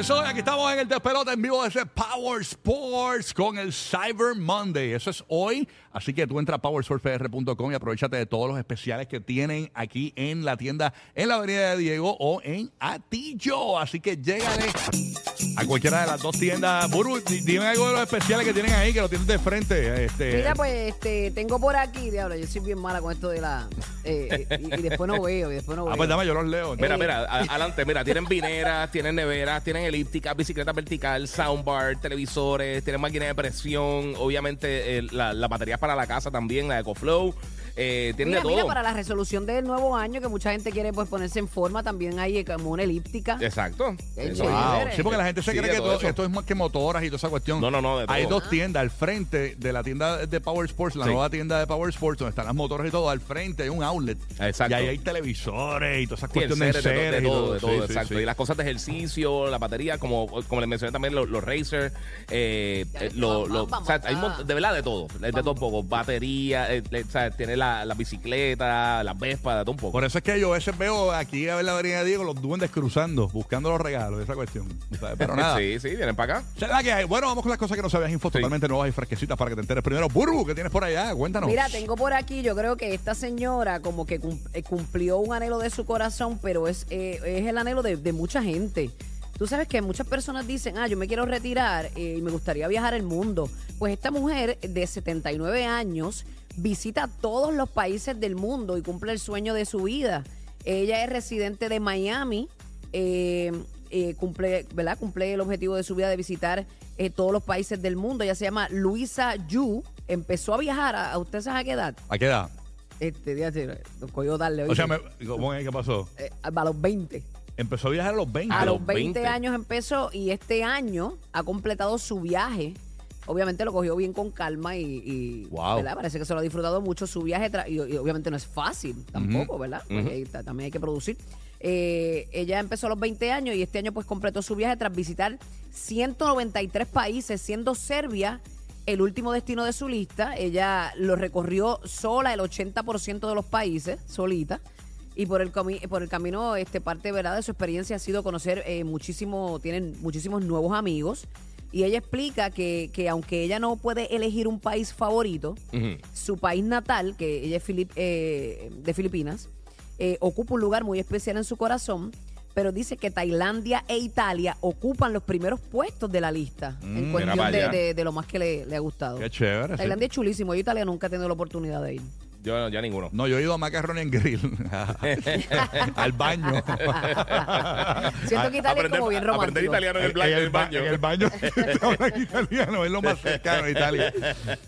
Eso, aquí estamos en el despelote en vivo de ese Power Sports con el Cyber Monday. Eso es hoy. Así que tú entra a powersportspr.com y aprovechate de todos los especiales que tienen aquí en la tienda en la Avenida de Diego o en Atillo. Así que llégale a cualquiera de las dos tiendas. Buru, di- dime algo de los especiales que tienen ahí, que lo tienen de frente. Este, Mira, pues este, tengo por aquí, diablo, yo soy bien mala con esto de la. eh, eh, y, y después no veo, y después no veo. ah, pues dame, yo los leo. Mira, Eh. mira, adelante, mira, tienen vineras, tienen neveras, tienen elípticas, bicicleta vertical, soundbar, televisores, tienen máquina de presión, obviamente eh, la, la batería para la casa también, la EcoFlow, eh, tienen Mira, de mira, todo. para la resolución del nuevo año, que mucha gente quiere pues ponerse en forma, también hay eh, como una elíptica. Exacto. Eso. Wow. Sí, porque la gente se Sí, cree que todo todo- esto es más que motoras y toda esa cuestión. No, no, no, de todo. Hay dos tiendas al frente de la tienda de Power Sports, la Sí. nueva tienda de Power Sports, donde están las motoras y todo. Al frente hay un outlet. Exacto. Y ahí hay televisores y todas esas cuestiones de de, todo, de todo, Sí, sí, exacto. sí. Y las cosas de ejercicio, la batería, como, como les mencioné también, los, los Racer, eh, Ya, ya, lo- vamos, lo- vamos, o sea, hay mon- de verdad de todo, de, todo un poco. Batería, eh, o sea, tiene la, la bicicleta, las Vespa, de todo un poco. Por eso es que yo a veces veo aquí a ver la avenida Diego los duendes cruzando, buscando los regalos, esa cuestión. ¿sabes? Pero nada. sí, sí, vienen para acá. La que hay. Bueno, vamos con las cosas que no sabías, info Sí. totalmente nuevas y fresquecitas para que te enteres primero. Burbu, ¿qué tienes por allá? Cuéntanos. Mira, tengo por aquí, yo creo que esta señora como que eh, cumplió un anhelo de su corazón, pero es, eh, es el anhelo de, de mucha gente. Tú sabes que muchas personas dicen, ah, yo me quiero retirar eh, y me gustaría viajar el mundo. Pues esta mujer de 79 años visita todos los países del mundo y cumple el sueño de su vida. Ella es residente de Miami, eh, eh, cumple, ¿verdad? Cumple el objetivo de su vida de visitar todos los países del mundo. Ella se llama Luisa Yu. Empezó a viajar a, usted sabe a qué edad. ¿A qué edad? Este día se nos cogió darle O sea, ¿oíste? me- ¿cómo es? ¿Qué pasó? A los 20. Empezó a viajar a los 20. A, A los los 20, 20. años empezó y este año ha completado su viaje. Obviamente lo cogió bien con calma y, y, Wow. ¿verdad? parece que se lo ha disfrutado mucho su viaje tra- y, y obviamente no es fácil tampoco. ¿verdad? Porque ahí también hay que producir. Eh, ella empezó a los 20 años y este año pues completó su viaje tras visitar 193 países, siendo Serbia el último destino de su lista. Ella lo recorrió sola el 80% de los países, solita. Y por el, comi- por el camino, este parte ¿verdad? de su experiencia ha sido conocer eh, muchísimo, tienen muchísimos nuevos amigos. Y ella explica que, que aunque ella no puede elegir un país favorito, su país natal, que ella es filip- eh, de Filipinas, eh, ocupa un lugar muy especial en su corazón, pero dice que Tailandia e Italia ocupan los primeros puestos de la lista en Mm, cuestión de, de- de lo más que le, le ha gustado. Qué chévere. sí. Tailandia es chulísimo. Yo Italia nunca he tenido la oportunidad de ir. Yo ya ninguno. No, yo he ido a Macaroni en Grill. al baño. Siento que Italia es como bien aprender romántico. italiano en el, en el ba- baño. En el baño italiano, es lo más cercano a Italia.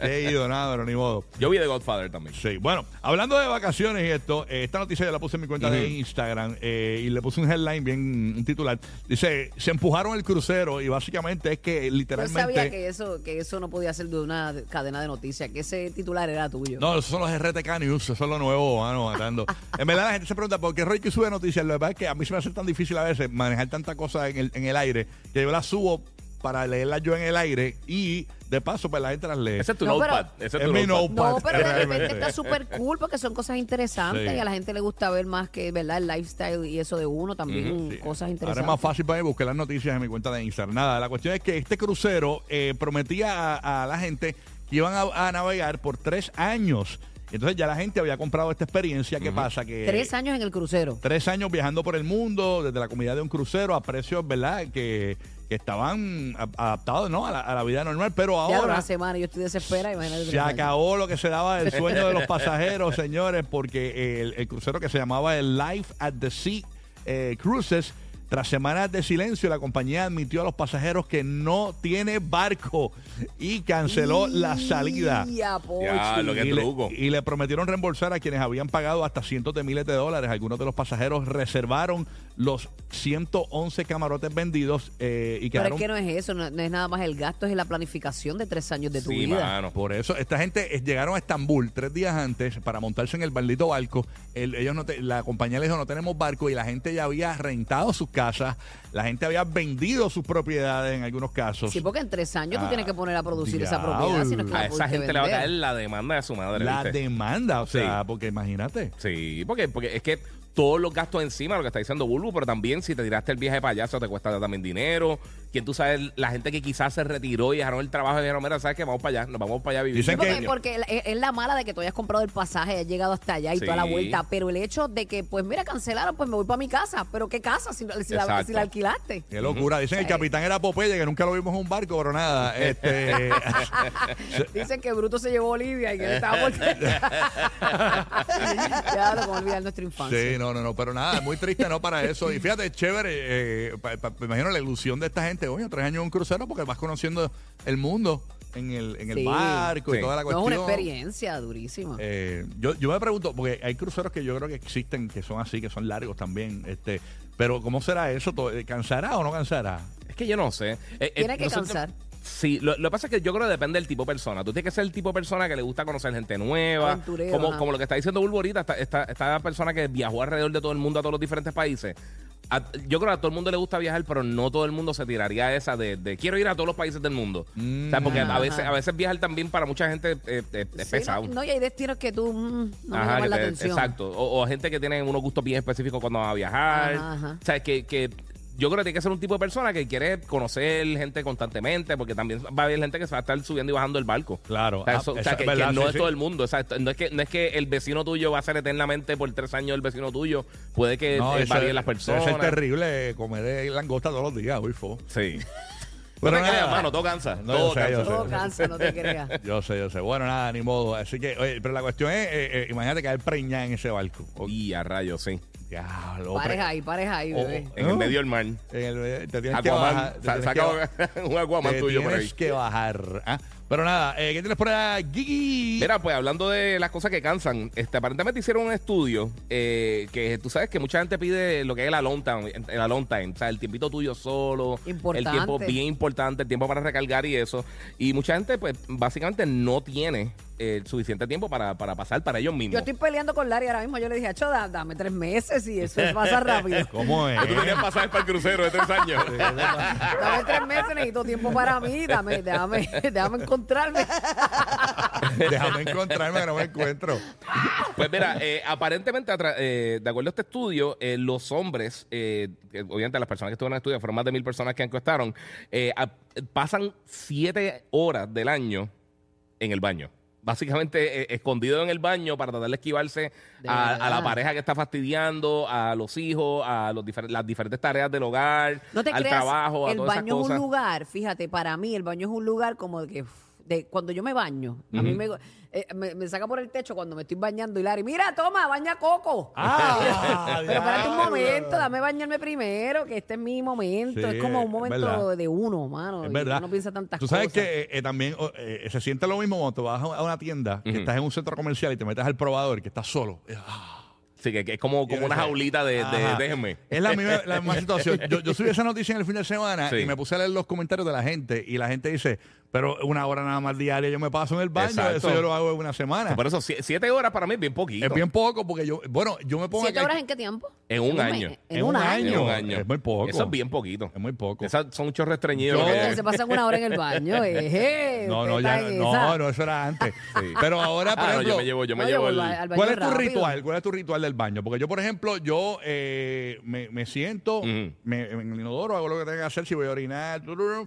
He ido, nada, pero ni modo. Yo vi The Godfather también. Sí, bueno, hablando de vacaciones y esto, eh, esta noticia yo la puse en mi cuenta de Instagram eh, y le puse un headline bien, un titular. Dice, se empujaron el crucero y básicamente es que Yo literalmente... sabía que eso, que eso no podía ser de una cadena de noticias, que ese titular era tuyo. No, esos son los RTK News, eso es lo nuevo, mano, matando. en verdad la gente se pregunta por qué Roy que sube noticias. La verdad es que a mí se me hace tan difícil a veces manejar tanta cosa en el, en el aire que yo las subo para leerlas yo en el aire y de paso pues la gente las lee. Ese es tu No, pero- notepad. Ese es tu mi notepad. No, pero de repente está súper cool porque son cosas interesantes Sí. y a la gente le gusta ver más que, ¿verdad? El lifestyle y eso de uno también, Sí. cosas Ahora interesantes. es más fácil para mí buscar las noticias en mi cuenta de Instagram. Nada, la cuestión es que este crucero eh, prometía a, a la gente que iban a, a navegar por tres años. Entonces ya la gente había comprado esta experiencia. ¿Qué pasa? Que Tres años en el crucero. tres años viajando por el mundo, desde la comunidad de un crucero a precios, ¿verdad? Que, que estaban adaptados ¿no? a, la, a la vida normal, pero Ya ahora una semana yo estoy desesperada, imagínate. se acabó lo que se daba del sueño de los pasajeros, señores, porque el, el crucero que se llamaba el Life at the Sea eh, Cruises, tras semanas de silencio, la compañía admitió a los pasajeros que no tiene barco y canceló la salida. Ya, Pochi. Ya, lo que- Qué Y le, truco. y le prometieron reembolsar a quienes habían pagado hasta cientos de miles de dólares. Algunos de los pasajeros reservaron los 111 camarotes vendidos eh, y Pero quedaron es que no es eso, no, no es nada más el gasto, es la planificación de tres años de tu Sí, vida. mano. Por eso, esta gente eh, llegaron a Estambul tres días antes para montarse en el maldito barco. El- ellos no te- la compañía les dijo, no tenemos barco y la gente ya había rentado sus casas, la gente había vendido sus propiedades en algunos casos. Sí, porque en tres años tú tienes que poner a producir esa propiedad. Si no es que A la esa gente le va a caer la demanda de su madre. la ¿viste? demanda, o sea, Sí. porque imagínate. Sí, porque, porque es que todos los gastos encima, lo que está diciendo Bulbu, pero también si te tiraste el viaje de payaso te cuesta también dinero. Quien tú sabes, la gente que quizás se retiró y dejaron el trabajo y dijeron, mira, ¿sabes qué? Vamos para allá, nos vamos para allá a vivir. Que- Porque, porque la- es, la mala de que tú hayas comprado el pasaje, hayas llegado hasta allá y Sí. toda la vuelta. Pero el hecho de que, pues mira, cancelaron, pues me voy para mi casa. ¿Pero qué casa si, si la, si la alquilaste? Qué locura. Dicen que el Sí. capitán era Popeye, que nunca lo vimos en un barco, pero nada. Este, Dicen que Bruto se llevó a Olivia y que él estaba por Ya lo como olvidar nuestra infancia. No, no, no, pero nada, muy triste, ¿no? Para eso. Y fíjate, chévere, eh, pa- pa- me imagino la ilusión de esta gente, oye, tres años en un crucero porque vas conociendo el mundo en el, en el Sí. barco y Sí. toda la No, es cuestión. una experiencia durísima. Eh, yo, yo me pregunto, porque hay cruceros que yo creo que existen, que son así, que son largos también, este, pero ¿cómo será eso? To- ¿Cansará o no cansará? Es que yo no sé. Eh, eh, Tiene que nosotros- cansar. Sí, lo, lo que pasa es que yo creo que depende del tipo de persona. Tú tienes que ser el tipo de persona que le gusta conocer gente nueva. Aventurero, Como, ajá. como lo que está diciendo Bulbo ahorita, esta, esta, esta persona que viajó alrededor de todo el mundo a todos los diferentes países. A- yo creo que a todo el mundo le gusta viajar, pero no todo el mundo se tiraría a esa de, de quiero ir a todos los países del mundo. o sea, porque a Ajá. veces, a veces viajar también para mucha gente eh, eh, es Sí, pesado. no, no, y hay destinos que tú mm, no me llaman la te- atención. Exacto. O, o gente que tiene unos gustos bien específicos cuando va a viajar. O sea, que, que yo creo que tiene que ser un tipo de persona que quiere conocer gente constantemente, porque también va a haber gente que se va a estar subiendo y bajando el barco. Claro. O sea, Ah, eso- o sea, que, verdad, que no sí, es sí. todo el mundo. No es, que, no es que el vecino tuyo va a ser eternamente por tres años el vecino tuyo. Puede que No, eh, eso varíen es- las personas. Debe ser terrible comer langosta todos los días, uy, fo. Sí. Pero no te creas, mano, todo cansa. No, todo sé, cansa. yo sé. Todo cansa, no te creas. Yo sé, yo sé. Bueno, nada, ni modo. Así que, oye, pero la cuestión es, eh, eh, imagínate caer preñada en ese barco. Y a rayos, sí. Diablo, Pareja pre- ahí, pareja ahí, Oh, bebé. En ¿No? el medio del mar. En el- te tienes que Aquaman. bajar. te Sa- tienes saca que ba- un Aquaman te tuyo por ahí. tienes que bajar. ¿ah? Pero nada, eh, ¿qué tienes por ahí, Gigi? Mira, pues hablando de las cosas que cansan, este, aparentemente hicieron un estudio eh, que tú sabes que mucha gente pide lo que es el alone time, el alone time, o sea, el tiempito tuyo solo, Importante. el tiempo bien importante, el tiempo para recargar y eso. Y mucha gente, pues, básicamente no tiene eh, suficiente tiempo para, para pasar para ellos mismos. Yo estoy peleando con Larry ahora mismo. Yo le dije, Acho, da- dame tres meses y eso pasa rápido. ¿Cómo es? Tú querías pasar para el crucero de tres años. Dame tres meses, necesito tiempo para mí. Dame, déjame, déjame encontrarme. Déjame encontrarme que no me encuentro. Pues mira, eh, aparentemente, eh, de acuerdo a este estudio, eh, los hombres, eh, obviamente las personas que estuvieron en el estudio, fueron más de mil personas que encuestaron, eh, a- pasan siete horas del año en el baño. Básicamente eh, escondido en el baño para tratar de esquivarse De a, a la pareja que está fastidiando, a los hijos, a los difer- las diferentes tareas del hogar, No te al creas, trabajo, a el todas esas baño es un lugar, fíjate, para mí el baño es un lugar como de que de cuando yo me baño, a mí me, eh, me, me saca por el techo cuando me estoy bañando y Larry, mira, toma, baña Coco. Ah, Pero espérate un diablo. momento, dame bañarme primero, que este es mi momento. Sí, es como un es momento verdad. de uno, mano. Es y verdad. Uno piensa tantas Tú sabes cosas. que eh, eh, también oh, eh, se siente lo mismo cuando tú vas a una tienda, que Ujú. estás en un centro comercial y te metes al probador, que estás solo. Ah. Sí, que, que es como, como una jaulita de, de Ajá. déjenme. Es la misma, la misma situación. Yo, yo subí esa noticia en el fin de semana Sí. y me puse a leer los comentarios de la gente y la gente dice, pero una hora nada más diaria yo me paso en el baño, Exacto. eso yo lo hago en una semana. Por eso, si- siete horas para mí es bien poquito. Es bien poco porque yo, bueno, yo me pongo ¿Siete aquí- horas en qué tiempo? En un año. En un año. En un año. Es muy poco. Eso es bien poquito. Es muy poco. Esas son muchos restreñidos. Yo- que- Ustedes se pasan una hora en el baño. eh, No, usted no, ya, está en no, esa. no, eso era antes. Pero ahora, por Ah, no, ejemplo, yo me llevo, yo me No, llevo yo el... voy al baño ¿cuál es tu rápido. ritual? ¿Cuál es tu ritual del baño? Porque yo, por ejemplo, yo eh, me, me siento Ujú. me- en el inodoro, hago lo que tenga que hacer si voy a orinar,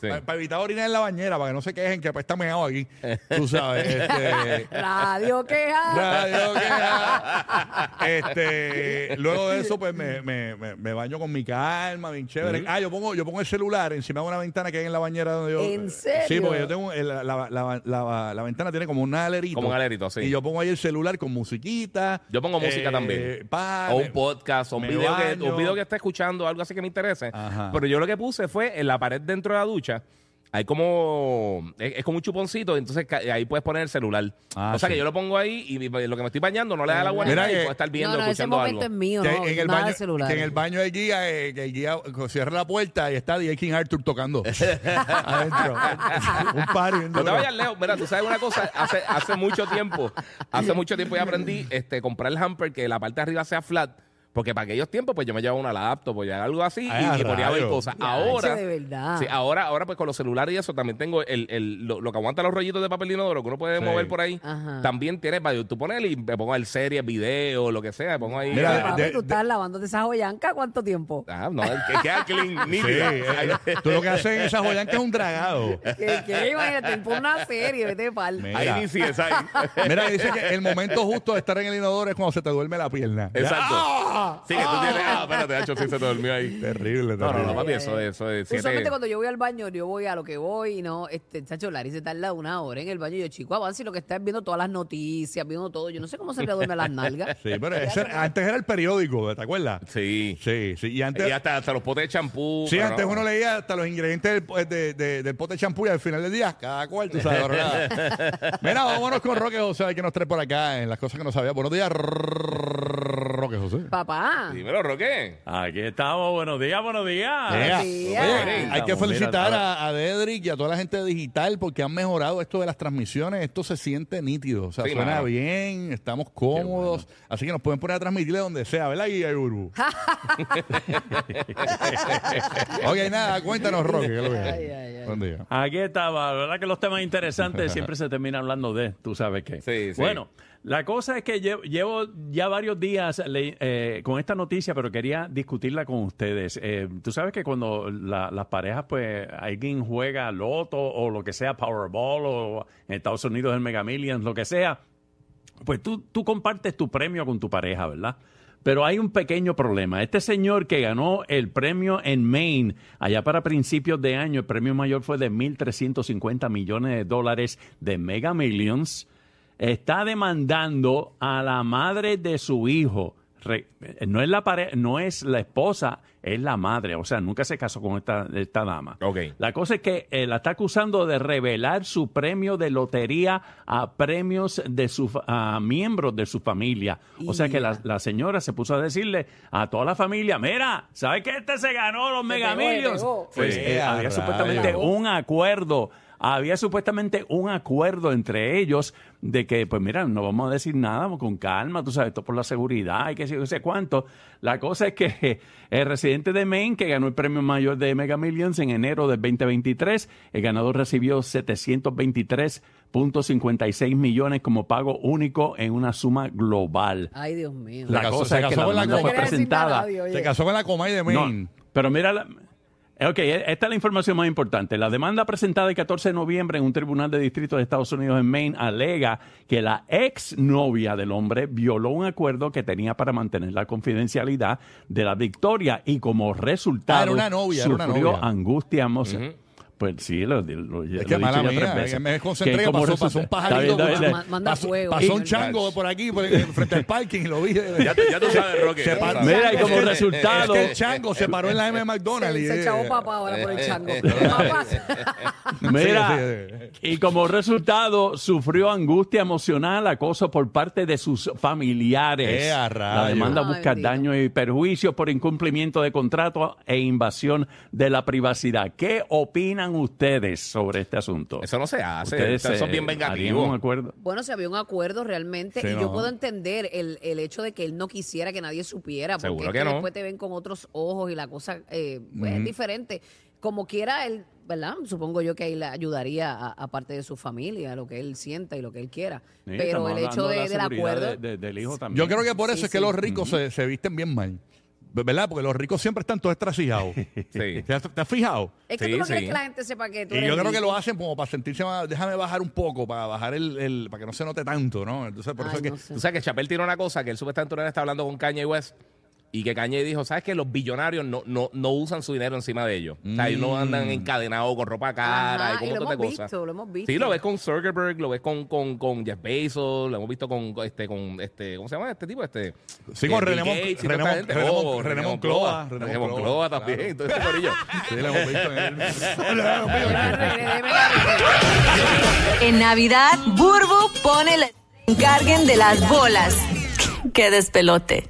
Sí. para, evitar orinar en la bañera, para que no se quejen que apesta meado aquí. Tú sabes, este... Radio queja. Radio queja. Este, luego de eso, pues me, me, me, me baño con mi calma, bien chévere. Ah, yo pongo, yo pongo el celular encima de una ventana que hay en la bañera donde yo. ¿En serio? Sí, porque yo tengo el- la, la, la, la- la ventana tiene como un alerito. Como un alerito, sí. Y yo pongo ahí el celular con musiquita. Yo pongo música eh, también. pa, o un podcast, o un video, que, un video que esté escuchando, algo así que me interese. Ajá. Pero yo lo que puse fue en la pared dentro de la ducha. Hay como. Es, es como un chuponcito, entonces ca- ahí puedes poner el celular. Ah, o sea sí. que yo lo pongo ahí y mi- lo que me estoy bañando no le da la agua Mira y puedo estar viendo, no, no, ese escuchando momento algo. es mío, Que no, en, el nada baño, de celular. que en el baño hay guía, eh, que el guía cierra la puerta y está DJ King Arthur tocando adentro. un party. bien No te duro. vayas lejos. Mira, tú sabes una cosa. Hace, hace mucho tiempo, hace mucho tiempo ya aprendí este, comprar el hamper que la parte de arriba sea flat. Porque para aquellos tiempos, pues yo me llevaba una laptop, pues ya algo así, Ah, y, y ponía a ver cosas. Ya, Ahora, de verdad. sí, ahora, ahora pues con los celulares y eso también tengo el, el- lo, lo que aguanta los rollitos de papel de inodoro que uno puede Sí. mover por ahí. Ajá. También tiene, para tú pones y me pongo el serie, video, lo que sea, me pongo ahí. Mira, Pero, papi, de- tú estás lavándote esa joyanca ¿cuánto tiempo? Ah, no, que queda clean, Sí, nítida. eh, tú lo que haces en esa joyanca es un dragado. ¿Qué, qué? Imagínate, pon una serie, vete pal. Mira. Ahí ni si es ahí. Mira, dice que el momento justo de estar en el inodoro es cuando se te duerme la pierna. Exacto. ¡Ah! Sí, que tú tienes. Ah, espérate, Hacho, sí se te durmió ahí. Terrible, No, no, terrible. no, papi, eso es, eso es. Usualmente cuando yo voy al baño, yo voy a lo que voy y no, este, chacho, Larry se tarda una hora en el baño. Y yo, chico, avance y lo que está es viendo todas las noticias, viendo todo. Yo no sé cómo se le duerme las nalgas. Sí, pero ese- antes era el periódico, ¿te acuerdas? Sí. Sí, sí. Y antes, Y hasta, hasta los potes de champú. sí, antes no. uno leía hasta los ingredientes del, de- de- del pote de champú y al final del día, cada cual, tú sabes, ¿verdad? Mira, vámonos con Roque José, qué nos trae por acá en las cosas que no sabía. Buenos días, Papá. Dímelo, Roque. Aquí estamos, buenos días, buenos días. Ea. días. Oye, hay que felicitar a- a, a Dedrick y a toda la gente de digital porque han mejorado esto de las transmisiones. Esto se siente nítido. O sea, Sí, suena mano. bien, estamos cómodos. Así que nos pueden poner a transmitirle donde sea, ¿verdad, Guilla Guru? Oye, nada, cuéntanos, Roque. ¿qué es lo que hay? Ay, ay, ay. Buen día. Aquí estaba, la verdad que los temas interesantes siempre se terminan hablando de, tú sabes qué. Sí, sí. Bueno, la cosa es que llevo, llevo ya varios días le- eh, con esta noticia, pero quería discutirla con ustedes. Eh, tú sabes que cuando la- las parejas, pues, alguien juega loto o lo que sea, Powerball o en Estados Unidos el Mega Millions, lo que sea, pues tú, tú compartes tu premio con tu pareja, ¿verdad? Pero hay un pequeño problema. Este señor que ganó el premio en Maine, allá para principios de año, el premio mayor fue de 1.350 millones de dólares de Mega Millions, está demandando a la madre de su hijo. Re- no es la pare- no es la esposa, es la madre. O sea, nunca se casó con esta, esta dama. Ok. La cosa es que eh, la está acusando de revelar su premio de lotería a premios de sus a miembros de su familia. O sea que la, la señora se puso a decirle a toda la familia, mira, ¿sabes que este se ganó los Se Mega pegó, se Millions? pegó. Pues Sí, eh, había supuestamente un acuerdo. Había supuestamente un acuerdo entre ellos de que, pues mira, no vamos a decir nada, con calma, tú sabes, esto por la seguridad y que sé yo, sé cuánto. La cosa es que el residente de Maine, que ganó el premio mayor de Mega Millions en enero del 2023, el ganador recibió 723.56 millones como pago único en una suma global. Ay, Dios mío. La Se casó- cosa se es que casó la con la demanda no fue presentada. nadie. Se casó con la Comay de Maine. No, pero mira, la- ok, esta es la información más importante. La demanda presentada el 14 de noviembre en un tribunal de distrito de Estados Unidos en Maine alega que la ex novia del hombre violó un acuerdo que tenía para mantener la confidencialidad de la victoria y como resultado Ah, era una novia, era una sufrió novia. angustia emocional. Pues sí, lo, lo, Es lo que he mala dicho ya mía, tres veces. me concentré que como pasó, pasó un pajarito. manda pasó, fuego. pasó un chango por aquí, por, eh, frente al parking, y lo vi. Ya, tú- ya tú sabes, Roque. Se paró-. Mira, y como Es resultado- Es que el chango se paró en la M McDonald's. Se, y, se echó eh, papá ahora por el chango. Papá. Mira, Sí, sí, y como resultado sufrió angustia emocional, acoso por parte de sus familiares. ¡Eh, La demanda Ay, busca bendito. daños y perjuicios por incumplimiento de contrato e invasión de la privacidad. ¿Qué opinan ustedes sobre este asunto? Eso no se hace. Ustedes Eso es eh, bien harían un vengativo. acuerdo. Bueno, si había un acuerdo realmente, Sí, y no. yo puedo entender el, el hecho de que él no quisiera que nadie supiera, porque Seguro es que no. después te ven con otros ojos y la cosa eh, pues, es diferente. Como quiera, él, ¿verdad? Supongo yo que ahí le ayudaría, a- aparte de su familia, lo que él sienta y lo que él quiera. Sí, Pero el hecho de- la del acuerdo... de- de- del hijo también. Yo creo que por eso Sí, es que los ricos se, se visten bien mal. ¿Verdad? Porque los ricos siempre están todos estrasijados. Sí. ¿Te has, te has fijado? Es que Sí, tú no sí. quieres que la gente sepa que tú Y eres yo creo que rico. lo hacen como para sentirse más, déjame bajar un poco, para bajar el, el- para que no se note tanto, ¿no? Entonces, por eso es que no sé. Tú sabes que Chappelle tiene una cosa que él supuestamente una vez está hablando con Kanye West y que Kanye dijo, ¿sabes que los billonarios no, no, no usan su dinero encima de ellos? O sea, ellos no andan encadenados con ropa cara Ajá, y con un montón de cosas. visto, lo hemos visto. Sí, lo ves con Zuckerberg, lo ves con, con, con Jeff Bezos, lo hemos visto con este, con este, ¿cómo se llama este tipo? Este, Sí, con René René Oh, Moncloa. René Moncloa, también. claro. Entonces, corillo. Sí, lo hemos visto en el- En Navidad, Burbu pone la... Encarguen de las bolas. ¡Qué despelote!